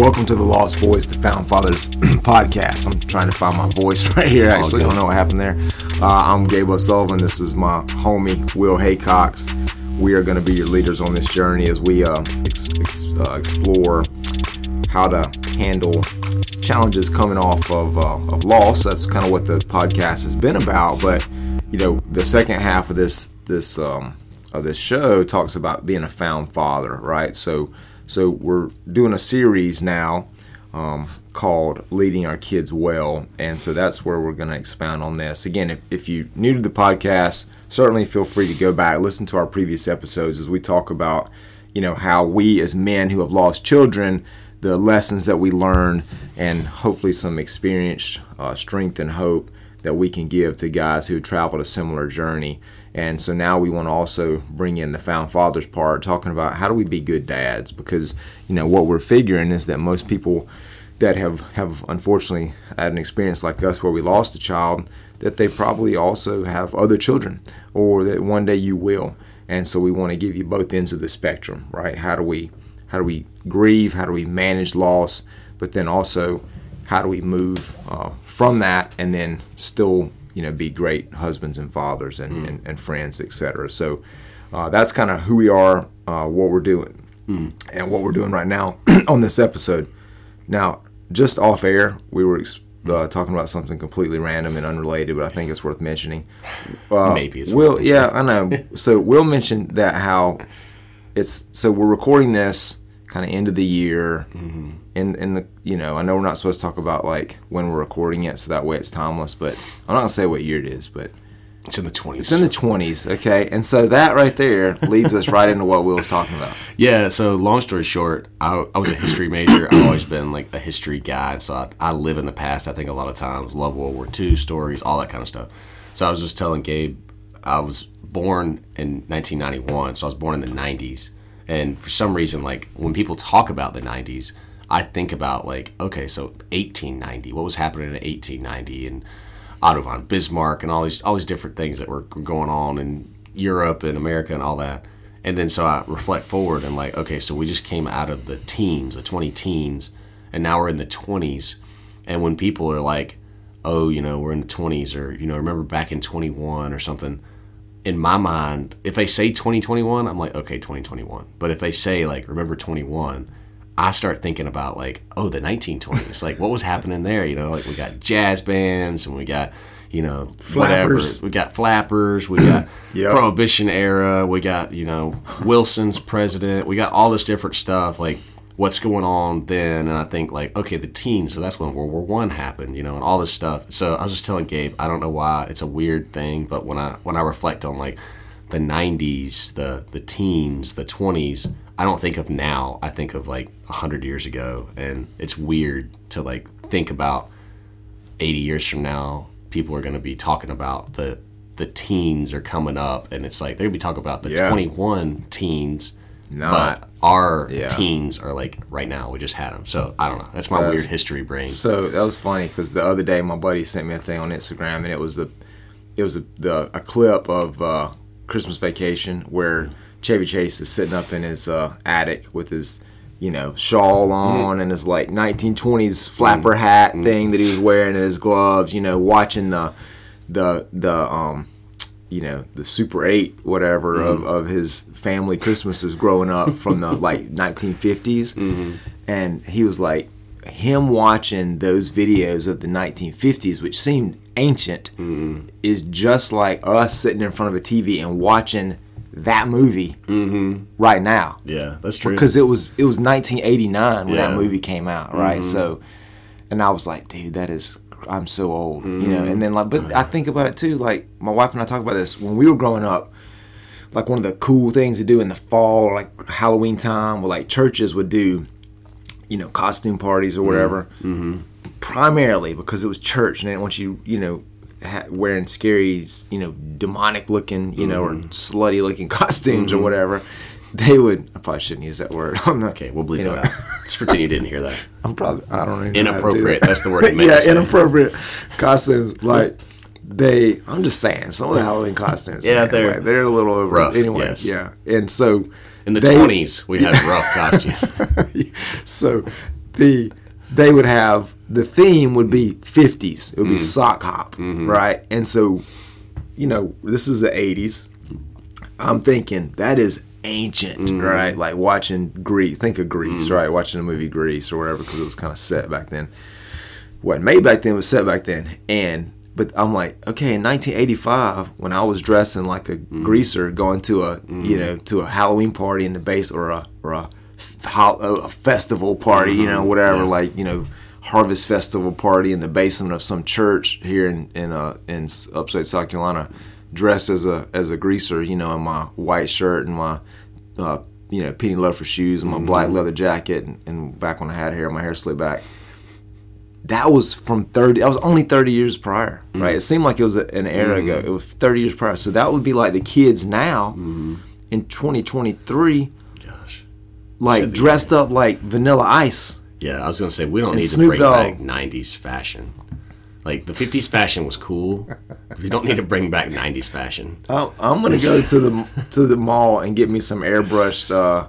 Welcome to the Lost Boys the Found Fathers podcast. I'm trying to find my voice right here. Actually, I don't know what happened there. Uh, I'm Gabe O'Sullivan. This is my homie Will Haycox. We are going to be your leaders on this journey as we uh, ex- ex- uh, explore how to handle challenges coming off of, uh, of loss. That's kind of what the podcast has been about. But you know, the second half of this this um, of this show talks about being a found father, right? So so we're doing a series now um, called Leading Our Kids Well. And so that's where we're going to expound on this. Again, if, if you're new to the podcast, certainly feel free to go back, listen to our previous episodes as we talk about, you know, how we as men who have lost children, the lessons that we learned, and hopefully some experience, uh, strength, and hope that we can give to guys who traveled a similar journey. And so now we want to also bring in the found fathers part, talking about how do we be good dads? Because you know what we're figuring is that most people that have have unfortunately had an experience like us where we lost a child, that they probably also have other children, or that one day you will. And so we want to give you both ends of the spectrum, right? How do we how do we grieve? How do we manage loss? But then also, how do we move uh, from that and then still you know be great husbands and fathers and, mm. and, and, friends etc so uh, that's kind of who we are uh, what we're doing. Mm. and what we're doing right now on this episode. Now just off air we were uh, talking about something completely random and unrelated but i think it's worth mentioning. Uh, maybe it's will yeah i know. So we'll mentioned that how it's so we're recording this kind of end of the year. Mm-hmm. and and the, you know i know we're not supposed to talk about like when we're recording it so that way it's timeless but i'm not gonna say what year it is but it's in the 20s it's in the 20s okay? And so that right there leads us right into what will was talking about. Yeah so long story short i, I was a history major. I've always been like a history guy so I, I live in the past i think a lot of times. Love world war ii stories all that kind of stuff. So i was just telling gabe i was born in 1991 so i was born in the 90s and for some reason, like when people talk about the 90s, I think about like, okay, so 1890, what was happening in 1890 and Otto von Bismarck and all these all these different things that were going on in Europe and America and all that. And then so I reflect forward and like, okay, so we just came out of the teens, the 20 teens, and now we're in the 20s. And when people are like, oh, you know, we're in the 20s or, you know, remember back in 21 or something, in my mind, if they say 2021, I'm like, okay, 2021. But if they say like, remember 21, I start thinking about like, oh, the 1920s. like, what was happening there? You know, like we got jazz bands and we got, you know, flappers. whatever. We got flappers. We got yep. Prohibition era. We got, you know, Wilson's president. We got all this different stuff. Like, what's going on then and i think like okay the teens so that's when world war one happened you know and all this stuff so i was just telling gabe i don't know why it's a weird thing but when i when i reflect on like the 90s the the teens the 20s i don't think of now i think of like 100 years ago and it's weird to like think about 80 years from now people are going to be talking about the the teens are coming up and it's like they're going to be talking about the yeah. 21 teens not. But our yeah. teens are like right now. We just had them, so I don't know. That's my weird history brain. So that was funny because the other day my buddy sent me a thing on Instagram, and it was the it was a, the a clip of uh, Christmas Vacation where Chevy Chase is sitting up in his uh, attic with his you know shawl on mm. and his like 1920s flapper mm. hat mm. thing that he was wearing and his gloves. You know, watching the the the um you know the Super Eight whatever mm-hmm. of, of his family Christmases growing up from the like 1950s, mm-hmm. and he was like him watching those videos of the 1950s, which seemed ancient, mm-hmm. is just like us sitting in front of a TV and watching that movie mm-hmm. right now. Yeah, that's true. Because it was it was 1989 when yeah. that movie came out, right? Mm-hmm. So, and I was like, dude, that is I'm so old, mm. you know. And then like, but I think about it too. Like my wife and I talk about this when we were growing up. Like one of the cool things to do in the fall, like Halloween time, where like churches would do, you know, costume parties or whatever. Mm-hmm. Primarily because it was church and they didn't want you, you know, ha- wearing scary, you know, demonic looking, you know, mm-hmm. or slutty looking costumes mm-hmm. or whatever they would. I probably shouldn't use that word. I'm not. Okay, we'll bleep it out. Just pretend you didn't hear that. I'm probably. I don't know. Inappropriate. That. That's the word. yeah, inappropriate costumes. Like they. I'm just saying some of the Halloween costumes. yeah, man, they're like, they're a little over. Rough, anyway. Yes. Yeah, and so in the they, 20s we had rough costumes. so the they would have the theme would be 50s. It would be mm-hmm. sock hop, mm-hmm. right? And so, you know, this is the 80s. I'm thinking that is ancient, mm-hmm. right? Like watching Grease. Think of Grease, mm-hmm. right? Watching the movie Grease or whatever because it was kind of set back then. What made back then was set back then, and but I'm like, okay, in 1985, when I was dressing like a mm-hmm. greaser, going to a you know to a Halloween party in the base or a or a, a festival party, you know, whatever, like you know, harvest festival party in the basement of some church here in in uh in upstate South Carolina, dressed as a as a greaser, you know, in my white shirt and my uh, you know penny loafer shoes and my black mm-hmm. leather jacket and, and back when I had hair, my hair slid back that was from 30 that was only 30 years prior mm-hmm. right it seemed like it was a- an era ago mm-hmm. it was 30 years prior so that would be like the kids now in 2023 Gosh. like Should be. dressed up like vanilla ice Yeah, I was gonna say we don't And need Snoop to bring Dogg. back '90s fashion. Like the '50s fashion was cool. we don't need to bring back '90s fashion. I'm, I'm gonna go to the to the mall and get me some airbrushed uh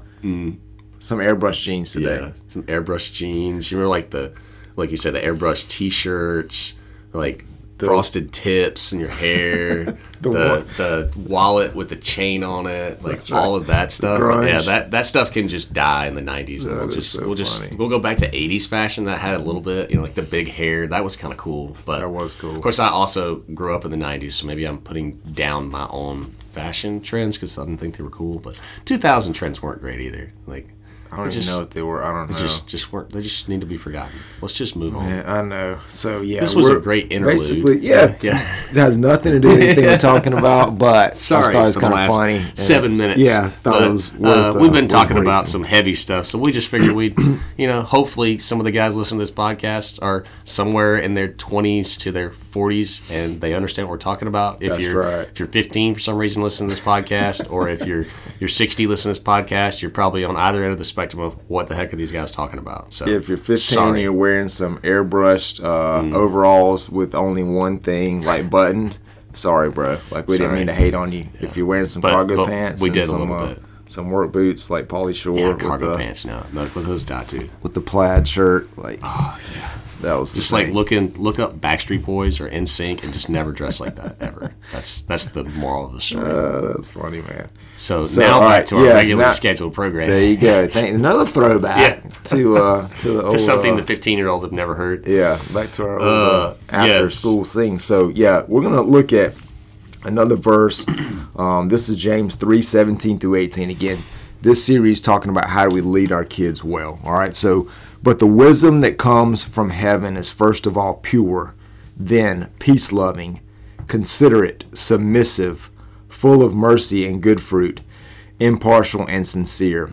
some airbrush jeans today Yeah, some airbrush jeans. You remember like the, like you said, the airbrush T-shirts, like frosted tips in your hair, the, wa- the wallet with the chain on it, like right. all of that stuff. Yeah, that that stuff can just die in the '90s, and That we'll just so we'll just funny. we'll go back to '80s fashion that had a little bit, you know, like the big hair. That was kind of cool, but That was cool. Of course, I also grew up in the '90s, so maybe I'm putting down my own fashion trends because I didn't think they were cool. But 2000 trends weren't great either. Like I don't even just- know what they were I don't know just just weren't. They just need to be forgotten. Let's just move on. Yeah, I know. So yeah, This was a great interlude. Basically, yeah, Yeah. it has nothing to do with anything we're talking about. But Sorry, just thought it was kind of funny. Seven minutes. Yeah, thought But, it was. Worth, uh, we've been talking about some heavy stuff, so we just figured we'd, you know, hopefully some of the guys listening to this podcast are somewhere in their 20s to their 40s and they understand what we're talking about. If That's you're right. if you're 15 for some reason listening to this podcast, or if you're you're 60 listening to this podcast, you're probably on either end of the spectrum of what the heck are these guys talking about. So If you're 15 sorry. you're wearing some airbrushed uh, overalls with only one thing like buttoned, sorry, bro. Like we didn't mean to hate on you. If you're wearing some But- cargo but pants, we did a some, little uh, bit. Some work boots like Pauly Shore yeah, cargo the pants, no, no, with those too. with the plaid shirt, like that was the Just like looking, look up Backstreet Boys or NSYNC and just never dress like that ever. That's that's the moral of the story. Uh, that's funny, man. so, so, now all back right, to our yes, regularly scheduled program. There you go. Thank, another throwback Yeah. to uh, to the old to something uh, the 15 year olds have never heard. Yeah, back to our old, Uh, uh, after yes. school thing. So yeah, we're gonna look at another verse. Um, this is James three seventeen through eighteen. Again, this series talking about how do we lead our kids well. All right. So, but the wisdom that comes from heaven is first of all pure, then peace loving, considerate, submissive, full of mercy and good fruit, impartial and sincere,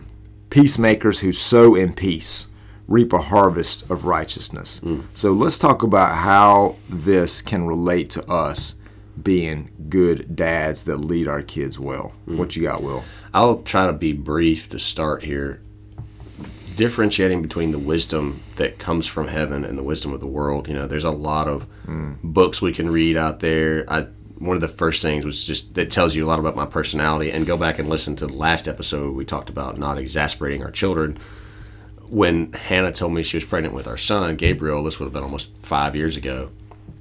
peacemakers who sow in peace reap a harvest of righteousness. Mm. So let's talk about how this can relate to us being good dads that lead our kids well. Mm. What you got, Will? I'll try to be brief to start here. Differentiating between the wisdom that comes from heaven and the wisdom of the world. You know, there's a lot of books we can read out there. I one of the first things was just that tells you a lot about my personality. And go back and listen to the last episode we talked about not exasperating our children. When Hannah told me she was pregnant with our son Gabriel, this would have been almost five years ago.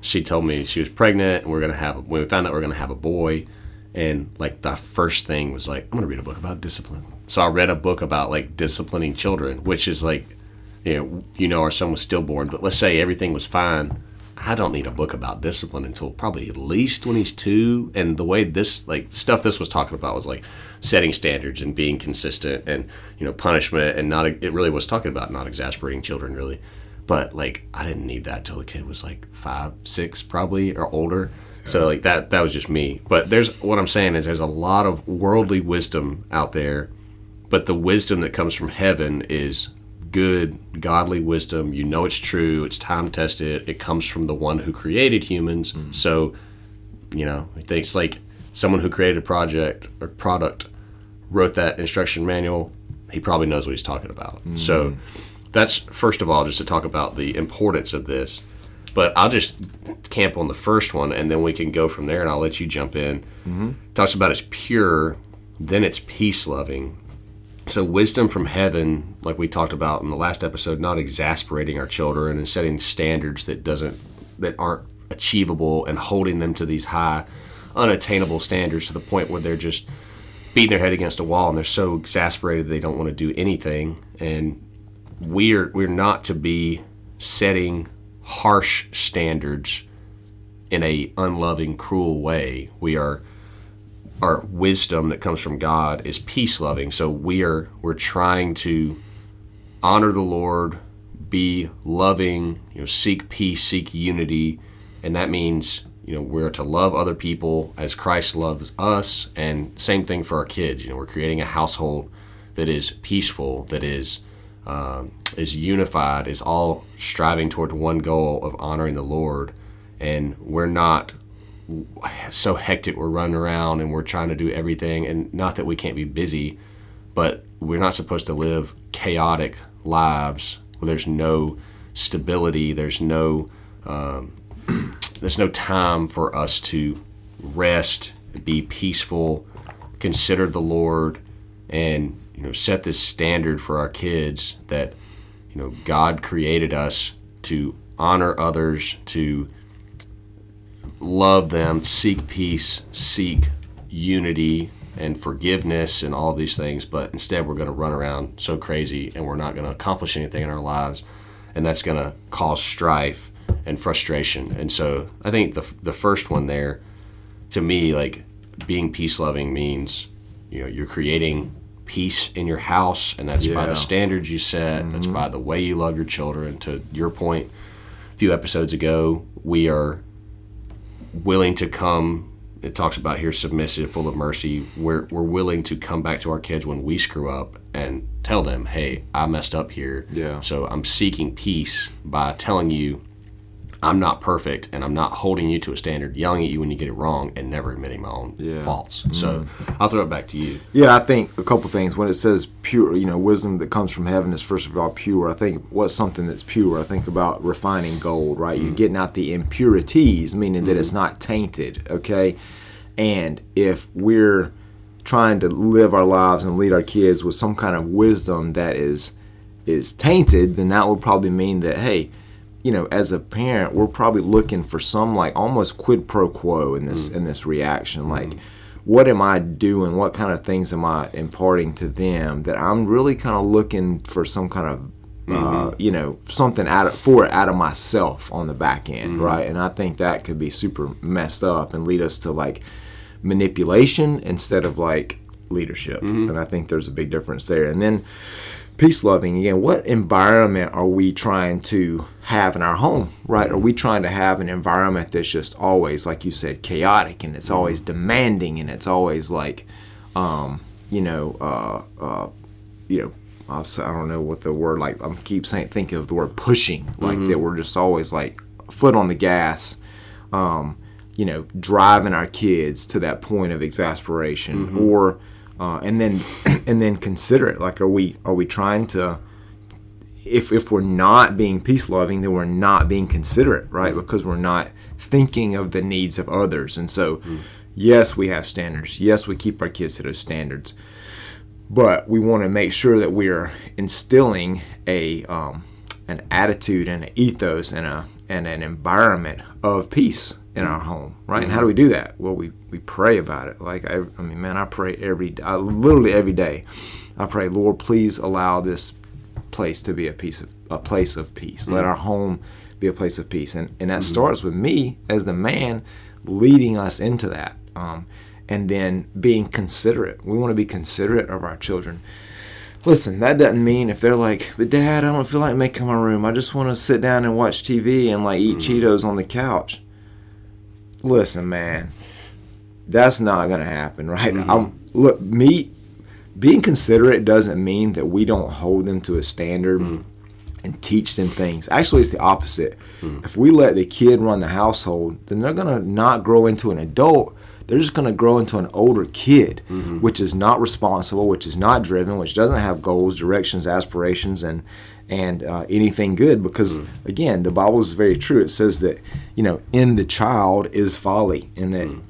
She told me she was pregnant and we are gonna have. When we found out we are gonna have a boy, and like the first thing was like i'm gonna read a book about discipline so i read a book about like disciplining children which is like you know you know our son was stillborn but let's say everything was fine i don't need a book about discipline until probably at least when he's two and the way this like stuff this was talking about was like setting standards and being consistent and you know punishment and not it really was talking about not exasperating children really but like I didn't need that till the kid was like five, six, probably or older. So like that that was just me. But there's what I'm saying is there's a lot of worldly wisdom out there, but the wisdom that comes from heaven is good, godly wisdom. You know it's true. It's time tested. It comes from the one who created humans. So you know it's like someone who created a project or product wrote that instruction manual. He probably knows what he's talking about. So that's first of all just to talk about the importance of this but i'll just camp on the first one and then we can go from there and i'll let you jump in mm-hmm. talks about it's pure then it's peace loving so wisdom from heaven, like we talked about in the last episode, not exasperating our children and setting standards that doesn't that aren't achievable and holding them to these high, unattainable standards to the point where they're just beating their head against a wall and they're so exasperated they don't want to do anything. And we're we're not to be setting harsh standards in a unloving, cruel way. We are our wisdom that comes from God is peace loving. So we are we're trying to honor the Lord, be loving, you know, seek peace, seek unity, and that means you know we're to love other people as Christ loves us, and same thing for our kids. You know, we're creating a household that is peaceful, that is um, is unified, is all striving towards one goal of honoring the Lord, and we're not so hectic. We're running around and we're trying to do everything. And not that we can't be busy but we're not supposed to live chaotic lives where there's no stability. There's no um, there's no time for us to rest be peaceful consider the lord and you know set this standard for our kids that you know god created us to honor others to love them, seek peace, seek unity and forgiveness and all these things, but instead we're going to run around so crazy and we're not going to accomplish anything in our lives, and that's going to cause strife and frustration. And so I think the the first one there, to me, like being peace loving means, you know, you're creating peace in your house, and that's yeah. by the standards you set. Mm-hmm. That's by the way you love your children. To your point, a few episodes ago, we are willing to come. It talks about here submissive full of mercy. We're, we're willing to come back to our kids when we screw up and tell them hey i messed up here. Yeah. So i'm seeking peace by telling you I'm not perfect and I'm not holding you to a standard, yelling at you when you get it wrong, and never admitting my own yeah. faults. Mm-hmm. So I'll throw it back to you. Yeah, I think a couple things. When it says pure, you know, wisdom that comes from heaven is first of all pure. I think what's something that's pure? I think about refining gold, right? Mm-hmm. You're getting out the impurities, meaning mm-hmm. that it's not tainted, okay? And if we're trying to live our lives and lead our kids with some kind of wisdom that is is tainted, then that would probably mean that hey, you know, as a parent, we're probably looking for some like almost quid pro quo in this mm. in this reaction. Mm. Like, what am I doing? What kind of things am I imparting to them that I'm really kind of looking for some kind of uh, mm-hmm. uh, you know something out of, for it out of myself on the back end, mm-hmm. right? And I think that could be super messed up and lead us to like manipulation instead of like leadership. Mm-hmm. And I think there's a big difference there. And then peace loving again what environment are we trying to have in our home right are we trying to have an environment that's just always like you said chaotic and it's always demanding and it's always like um, you know uh, uh, you know I'll say, I don't know what the word like I'm keep saying thinking of the word pushing like mm-hmm. that we're just always like foot on the gas um, you know driving our kids to that point of exasperation mm-hmm. or uh, and then and then consider it. Like, are we are we trying to? If if we're not being peace loving, then we're not being considerate, right? Mm. Because we're not thinking of the needs of others. And so, mm. yes, we have standards. Yes, we keep our kids to those standards, but we want to make sure that we are instilling a um, an attitude and an ethos and a and an environment of peace in our home, right? And how do we do that? Well, we, we pray about it. Like, I, I mean, man, I pray every, I, literally every day. I pray, Lord, please allow this place to be a piece of a place of peace. Mm-hmm. Let our home be a place of peace, and and that mm-hmm. starts with me as the man leading us into that, um, and then being considerate. We want to be considerate of our children. Listen, that doesn't mean if they're like, but dad, I don't feel like making my room. I just want to sit down and watch TV and like eat mm-hmm. Cheetos on the couch listen, man, that's not gonna happen, right? Mm-hmm. I'm look me being considerate doesn't mean that we don't hold them to a standard mm. and teach them things. Actually, it's the opposite. Mm. If we let the kid run the household, then they're gonna not grow into an adult. They're just gonna grow into an older kid, mm-hmm. which is not responsible, which is not driven, which doesn't have goals, directions, aspirations, and and uh, anything good because mm. again the bible is very true it says that you know in the child is folly and that mm.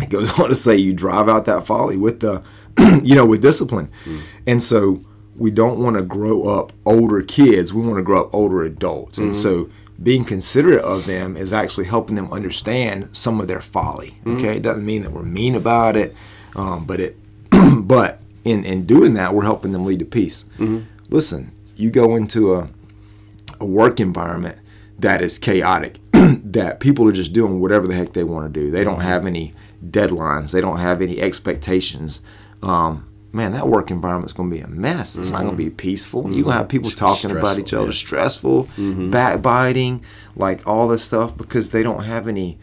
it goes on to say you drive out that folly with the you know with discipline mm. and so we don't want to grow up older kids we want to grow up older adults mm-hmm. and so being considerate of them is actually helping them understand some of their folly okay mm-hmm. it doesn't mean that we're mean about it um, but it but in in doing that we're helping them lead to peace mm-hmm. listen you go into a a work environment that is chaotic that people are just doing whatever the heck they want to do they don't mm-hmm. have any deadlines. They don't have any expectations. Um, man, that work environment's going to be a mess. It's mm-hmm. not going to be peaceful. Mm-hmm. You're going to have people talking stressful, about each other, yeah. stressful, mm-hmm. backbiting, like all this stuff because they don't have any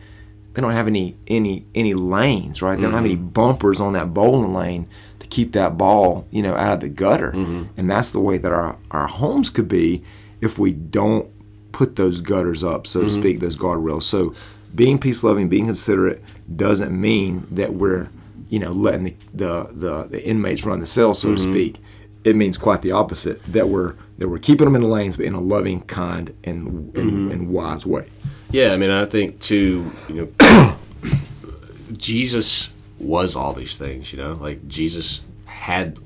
they don't have any any any lanes, right? They don't have any mm-hmm. bumpers on that bowling lane to keep that ball, you know, out of the gutter. Mm-hmm. And that's the way that our our homes could be if we don't put those gutters up, so to mm-hmm. speak, those guardrails. So being peace loving, being considerate, doesn't mean that we're you know letting the the, the, the inmates run the cell so mm-hmm. to speak it means quite the opposite that we're that we're keeping them in the lanes but in a loving kind and mm-hmm. and, wise way yeah i mean i think too you know jesus was all these things you know like jesus had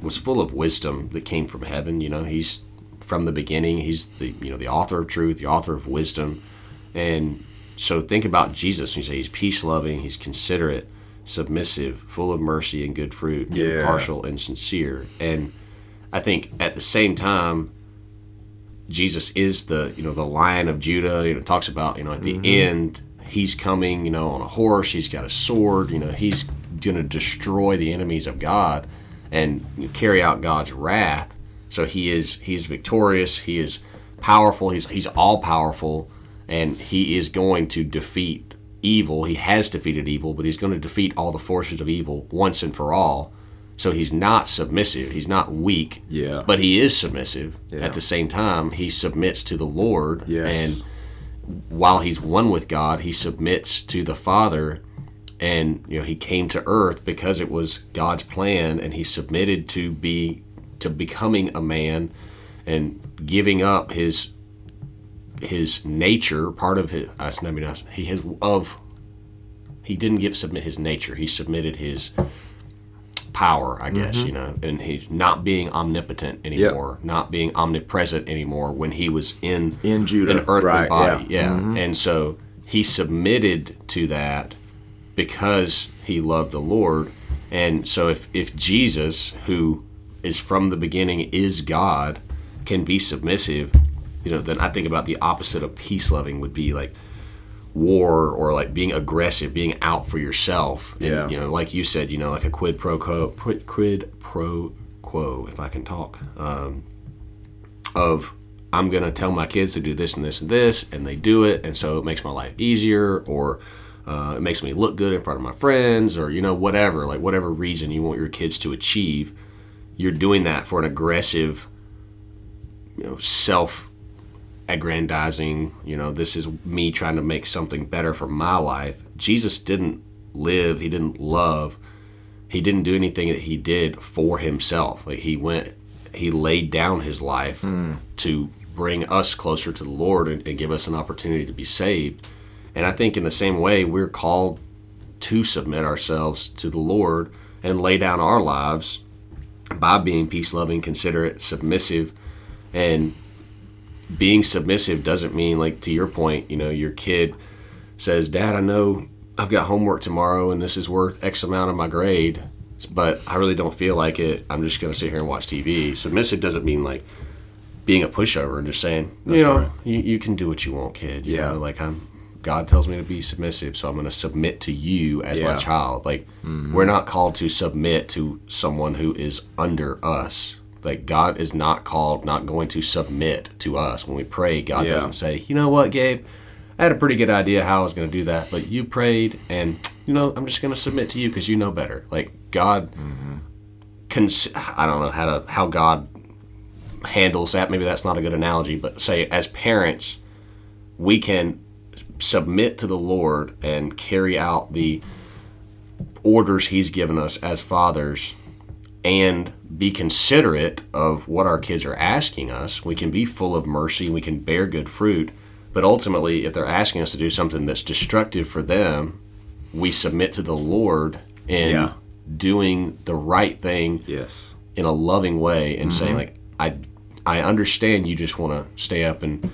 was full of wisdom that came from heaven you know he's from the beginning he's the you know the author of truth the author of wisdom and so think about Jesus. When you say he's peace loving, he's considerate, submissive, full of mercy and good fruit, yeah. impartial and sincere. And I think at the same time, Jesus is the you know the Lion of Judah. You know, talks about you know at the mm-hmm. end he's coming. You know, on a horse. He's got a sword. You know, he's going to destroy the enemies of God and carry out God's wrath. So he is he is victorious. He is powerful. He's he's all powerful and he is going to defeat evil. He has defeated evil, but he's going to defeat all the forces of evil once and for all. So he's not submissive. He's not weak. Yeah. But he is submissive. Yeah. At the same time, he submits to the Lord. Yes. And while he's one with God, he submits to the Father. And you know, he came to earth because it was God's plan, and he submitted to be to becoming a man and giving up his his nature, part of his, I mean, he has of, he didn't give submit his nature. He submitted his power, I guess, mm-hmm. you know, and he's not being omnipotent anymore, yep. not being omnipresent anymore when he was in in Judah, an earthly right, body, yeah, yeah. Mm-hmm. and so he submitted to that because he loved the Lord, and so if if Jesus, who is from the beginning, is God, can be submissive you know, then I think about the opposite of peace loving would be like war or like being aggressive, being out for yourself. And, yeah. You know, like you said, you know, like a quid pro quo, quid pro quo, if I can talk, um, of I'm going to tell my kids to do this and this and this, and they do it. And so it makes my life easier or uh, it makes me look good in front of my friends or, you know, whatever, like whatever reason you want your kids to achieve. You're doing that for an aggressive, you know, self aggrandizing, you know, this is me trying to make something better for my life. Jesus didn't live, he didn't love, he didn't do anything that he did for himself. Like he went, he laid down his life mm. to bring us closer to the Lord and, and give us an opportunity to be saved. And I think in the same way, we're called to submit ourselves to the Lord and lay down our lives by being peace loving, considerate, submissive, and being submissive doesn't mean like to your point, you know, your kid says, "Dad, I know I've got homework tomorrow and this is worth X amount of my grade, but I really don't feel like it. I'm just going to sit here and watch TV." Submissive doesn't mean like being a pushover and just saying, you know, right. you, you, can do what you want, kid. You yeah. Know, like I'm God tells me to be submissive, so I'm going to submit to you as yeah. my child. Like mm-hmm. we're not called to submit to someone who is under us. Like God is not called, not going to submit to us. When we pray, God yeah. doesn't say, you know what, Gabe, I had a pretty good idea how I was going to do that, but you prayed, and you know I'm just going to submit to you because you know better. Like God, mm-hmm. cons- I don't know how to how God handles that. Maybe that's not a good analogy, but say as parents, we can submit to the Lord and carry out the orders He's given us as fathers and be considerate of what our kids are asking us. We can be full of mercy, we can bear good fruit, but ultimately, if they're asking us to do something that's destructive for them, we submit to the Lord in Yeah. doing the right thing Yes. in a loving way and saying mm-hmm. like I I understand you just want to stay up and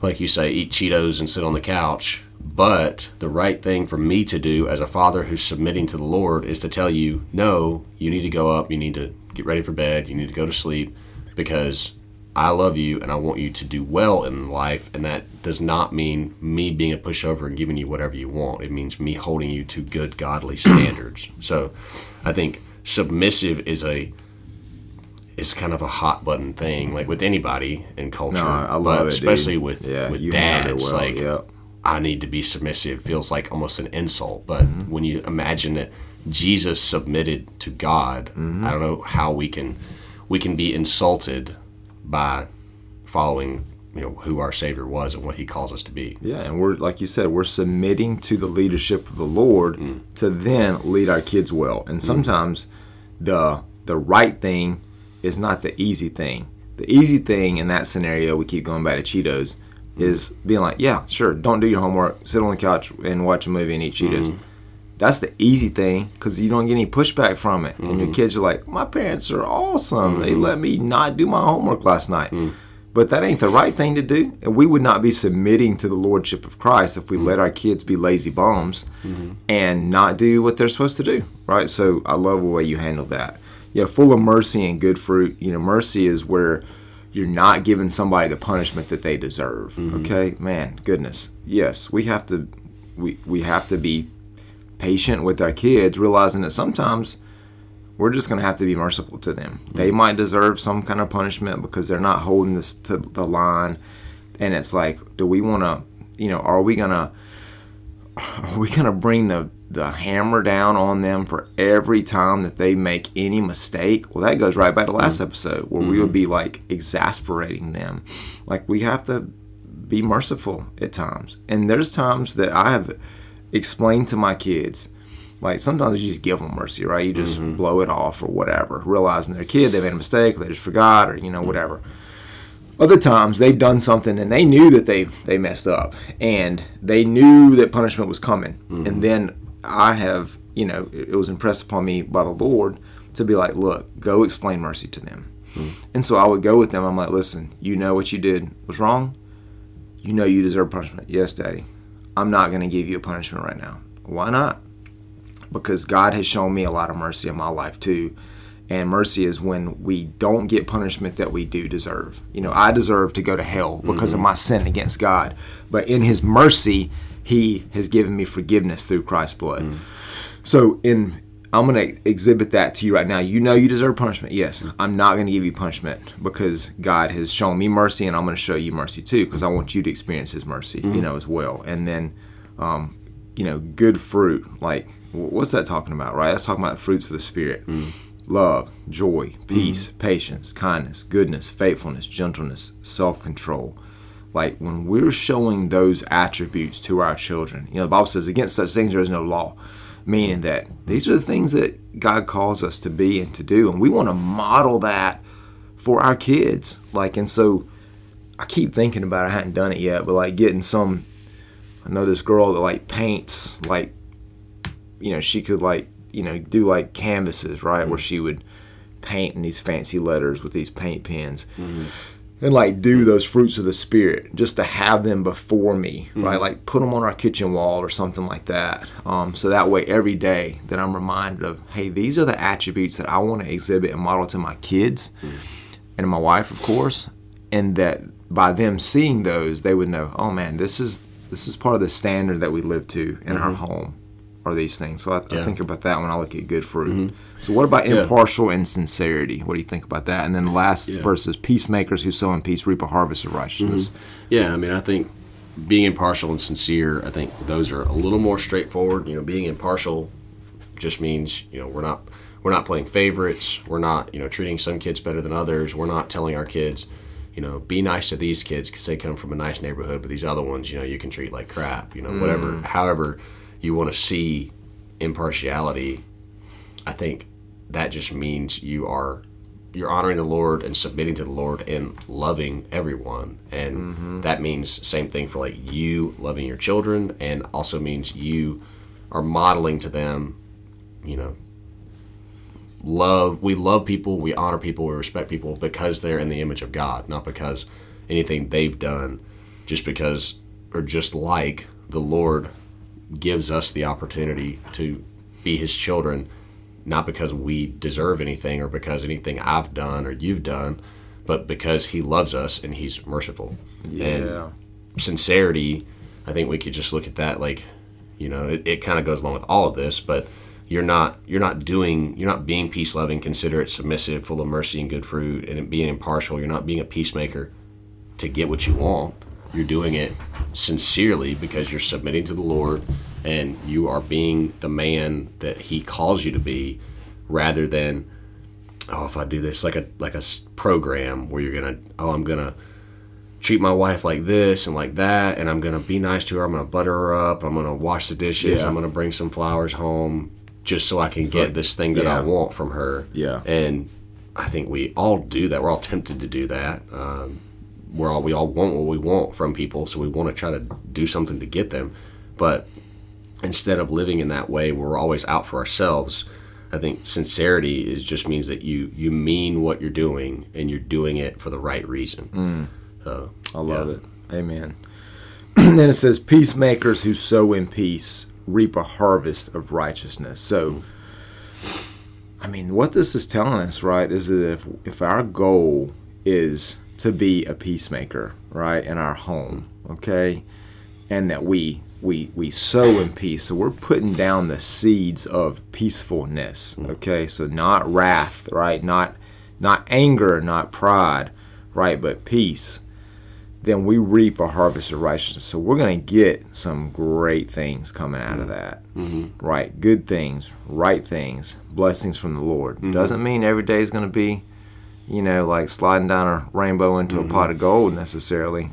like you say eat Cheetos and sit on the couch but the right thing for me to do as a father who's submitting to the Lord is to tell you no you need to go up you need to get ready for bed you need to go to sleep because I love you and I want you to do well in life and that does not mean me being a pushover and giving you whatever you want it means me holding you to good godly standards so I think submissive is a is kind of a hot button thing, like with anybody in culture. No, I love it, dude. especially with Yeah, with dads. well, Like yep. I need to be submissive feels like almost an insult. But Mm-hmm. when you imagine that Jesus submitted to God, Mm-hmm. I don't know how we can we can be insulted by following you know who our Savior was and what He calls us to be. Yeah, and we're like you said, we're submitting to the leadership of the Lord to then lead our kids well. And sometimes the the right thing is not the easy thing. The easy thing in that scenario, we keep going back to Cheetos, is being like, yeah, sure, don't do your homework, sit on the couch and watch a movie and eat Cheetos. Mm-hmm. That's the easy thing because you don't get any pushback from it. And your mm-hmm. kids are like, my parents are awesome. They mm-hmm. let me not do my homework last night. Mm. But that ain't the right thing to do. And we would not be submitting to the lordship of Christ if we mm. let our kids be lazy bums and not do what they're supposed to do. Right? So I love the way you handle that. Yeah, full of mercy and good fruit. You know, mercy is where you're not giving somebody the punishment that they deserve. Mm-hmm. Okay? Man, goodness. Yes, we have to we, we have to be patient with our kids, realizing that sometimes we're just going to have to be merciful to them. They mm-hmm. might deserve some kind of punishment because they're not holding this to the line. And it's like, do we want to, you know, are we to, are we going to bring the, the hammer down on them for every time that they make any mistake? Well, that goes right back to last mm-hmm. episode where we would mm-hmm. be like exasperating them. Like, we have to be merciful at times. And there's times that I have explained to my kids, like sometimes you just give them mercy, right? You just mm-hmm. blow it off or whatever, realizing they're a kid, they made a mistake, or they just forgot, or you know, whatever. Other times they've done something and they knew that they they messed up, and they knew that punishment was coming, and then I have, you know, it it was impressed upon me by the Lord to be like, look, go explain mercy to them. Hmm. And so I would go with them. I'm like, listen, you know what you did was wrong. You know you deserve punishment. Yes, Daddy. I'm not going to give you a punishment right now. Why not? Because God has shown me a lot of mercy in my life too. And mercy is when we don't get punishment that we do deserve. You know, I deserve to go to hell because of mm-hmm. my sin against God. But in His mercy, He has given me forgiveness through Christ's blood. So in I'm going to exhibit that to you right now. You know you deserve punishment. Yes, I'm not going to give you punishment because God has shown me mercy, and I'm going to show you mercy too because I want you to experience His mercy, you mm-hmm. know, as well. And then, um, you know, good fruit. Like, what's that talking about, right? That's talking about fruits of the Spirit: mm. love, joy, peace, mm. patience, kindness, goodness, faithfulness, gentleness, self-control like when we're showing those attributes to our children you know the bible says against such things there is no law meaning that these are the things that god calls us to be and to do and we want to model that for our kids. Like and so i keep thinking about it i hadn't done it yet but like getting some i know this girl that like paints like you know she could like you know do like canvases right where mm-hmm. she would paint in these fancy letters with these paint pens mm-hmm. And like do those fruits of the spirit just to have them before me mm-hmm. right? Like put them on our kitchen wall or something like that. Um, so that way every day that i'm reminded of hey these are the attributes that i want to exhibit and model to my kids mm-hmm. and my wife of course and that by them seeing those they would know oh man this is this is part of the standard that we live to in our mm-hmm. home are these things so I, I think about that when i look at good fruit mm-hmm. so what about impartial and sincerity what do you think about that and then last Yeah. verse is peacemakers who sow in peace reap a harvest of righteousness mm-hmm. Yeah, I mean, I think being impartial and sincere, I think those are a little more straightforward. You know, being impartial just means you know we're not we're not playing favorites. We're not you know treating some kids better than others. We're not telling our kids, you know, be nice to these kids because they come from a nice neighborhood, but these other ones, you know, you can treat like crap. You know, whatever. Mm. However, you want to see impartiality. I think that just means you are you're honoring the Lord and submitting to the Lord and loving everyone. And mm-hmm. that means same thing for like you loving your children and also means you are modeling to them, you know, love. We love people, we honor people, we respect people because they're in the image of God, not because anything they've done, just because or just like the Lord gives us the opportunity to be His children, not because we deserve anything or because anything I've done or you've done, but because He loves us and He's merciful. Yeah. And sincerity, I think we could just look at that like, you know, it, it kind of goes along with all of this, but you're not you're not doing you're not being peace loving, considerate, submissive, full of mercy and good fruit, and being impartial. You're not being a peacemaker to get what you want. You're doing it sincerely because you're submitting to the Lord and you are being the man that He calls you to be, rather than oh if I do this like a like a program where you're gonna oh I'm gonna treat my wife like this and like that and I'm gonna be nice to her I'm gonna butter her up I'm gonna wash the dishes Yeah. I'm gonna bring some flowers home just so I can get like- this thing that I want from her Yeah. and I think we all do that we're all tempted to do that um, we're all we all want what we want from people so we want to try to do something to get them but instead of living in that way we're always out for ourselves i think sincerity is just means that you you mean what you're doing and you're doing it for the right reason mm. so I love yeah. it. Amen. then it says, Peacemakers who sow in peace reap a harvest of righteousness. So, I mean, what this is telling us, right, is that if, if our goal is to be a peacemaker, right, in our home, okay, and that we we we sow in peace, so we're putting down the seeds of peacefulness, mm-hmm. okay, so not wrath, right, not not anger, not pride, right, but peace. Then we reap a harvest of righteousness. So we're going to get some great things coming out of mm-hmm. that. Mm-hmm. Right? Good things, right things, blessings from the Lord. Doesn't mean every day is going to be, you know, like sliding down a rainbow into a pot of gold necessarily.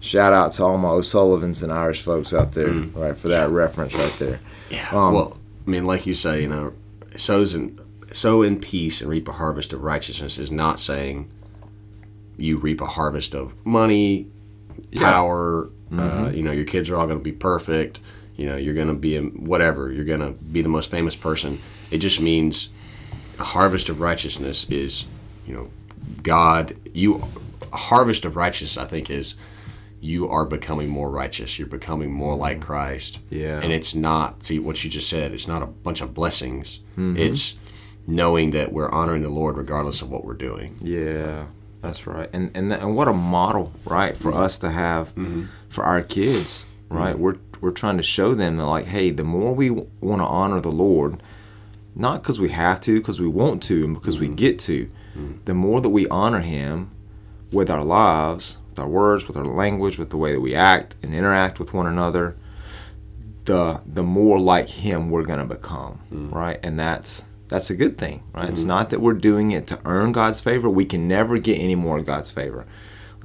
Shout out to all my O'Sullivans and Irish folks out there, right, for that reference right there. Yeah. Um, well, I mean, like you say, you know, sows in sow in peace and reap a harvest of righteousness is not saying you reap a harvest of money, power. Mm-hmm. Uh, you know, your kids are all going to be perfect. You know, you're going to be a, whatever. You're going to be the most famous person. It just means a harvest of righteousness is, you know, God. You harvest of righteousness. I think is you are becoming more righteous. You're becoming more like mm-hmm. Christ. Yeah. And it's not, see what you just said, it's not a bunch of blessings. Mm-hmm. It's knowing that we're honoring the Lord regardless of what we're doing. Yeah, that's right. And and and what a model, right, for mm-hmm. us to have mm-hmm. for our kids, right? We're we're trying to show them that like, hey, the more we want to honor the Lord, not because we have to, because we want to, and because we get to, the more that we honor Him with our lives, with our words, with our language, with the way that we act and interact with one another, the the more like him we're going to become mm. right? And that's that's a good thing right? It's mm-hmm. not that we're doing it to earn god's favor. We can never get any more of god's favor.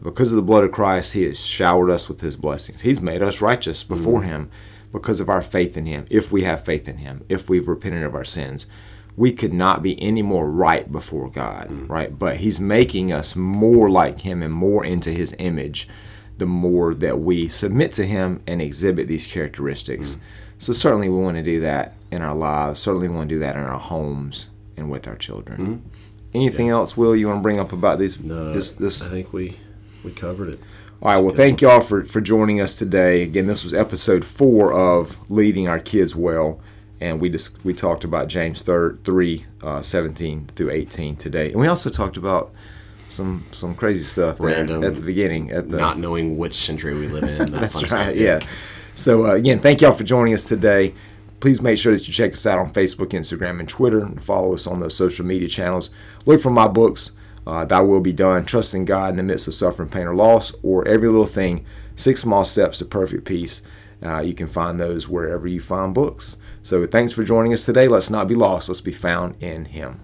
Because of the blood of christ he has showered us with his blessings. He's made us righteous before mm. him because of our faith in him if we have faith in him if we've repented of our sins we could not be any more right before god mm. right but he's making us more like him and more into his image the more that we submit to Him and exhibit these characteristics. Mm. So, certainly, we want to do that in our lives. Certainly, we want to do that in our homes and with our children. Mm. Anything else, Will, you want to bring up about these? this, this, I think we we covered it. all right. Well, thank y'all for, for joining us today. Again, this was episode four of Leading Our Kids Well. And we just we talked about James 3, 3 uh, 17 through 18 today. And we also talked about some some crazy stuff Random, at the beginning. At the, Not knowing which century we live in. That That's right. stuff. Yeah. So uh, again, thank y'all for joining us today. Please make sure that you check us out on Facebook, Instagram, and Twitter, and follow us on those social media channels. Look for my books, uh, "Thy Will Be Done," "Trusting God in the Midst of Suffering, Pain, or Loss," or "Every Little Thing: Six Small Steps to Perfect Peace." Uh, you can find those wherever you find books. So thanks for joining us today. Let's not be lost. Let's be found in Him.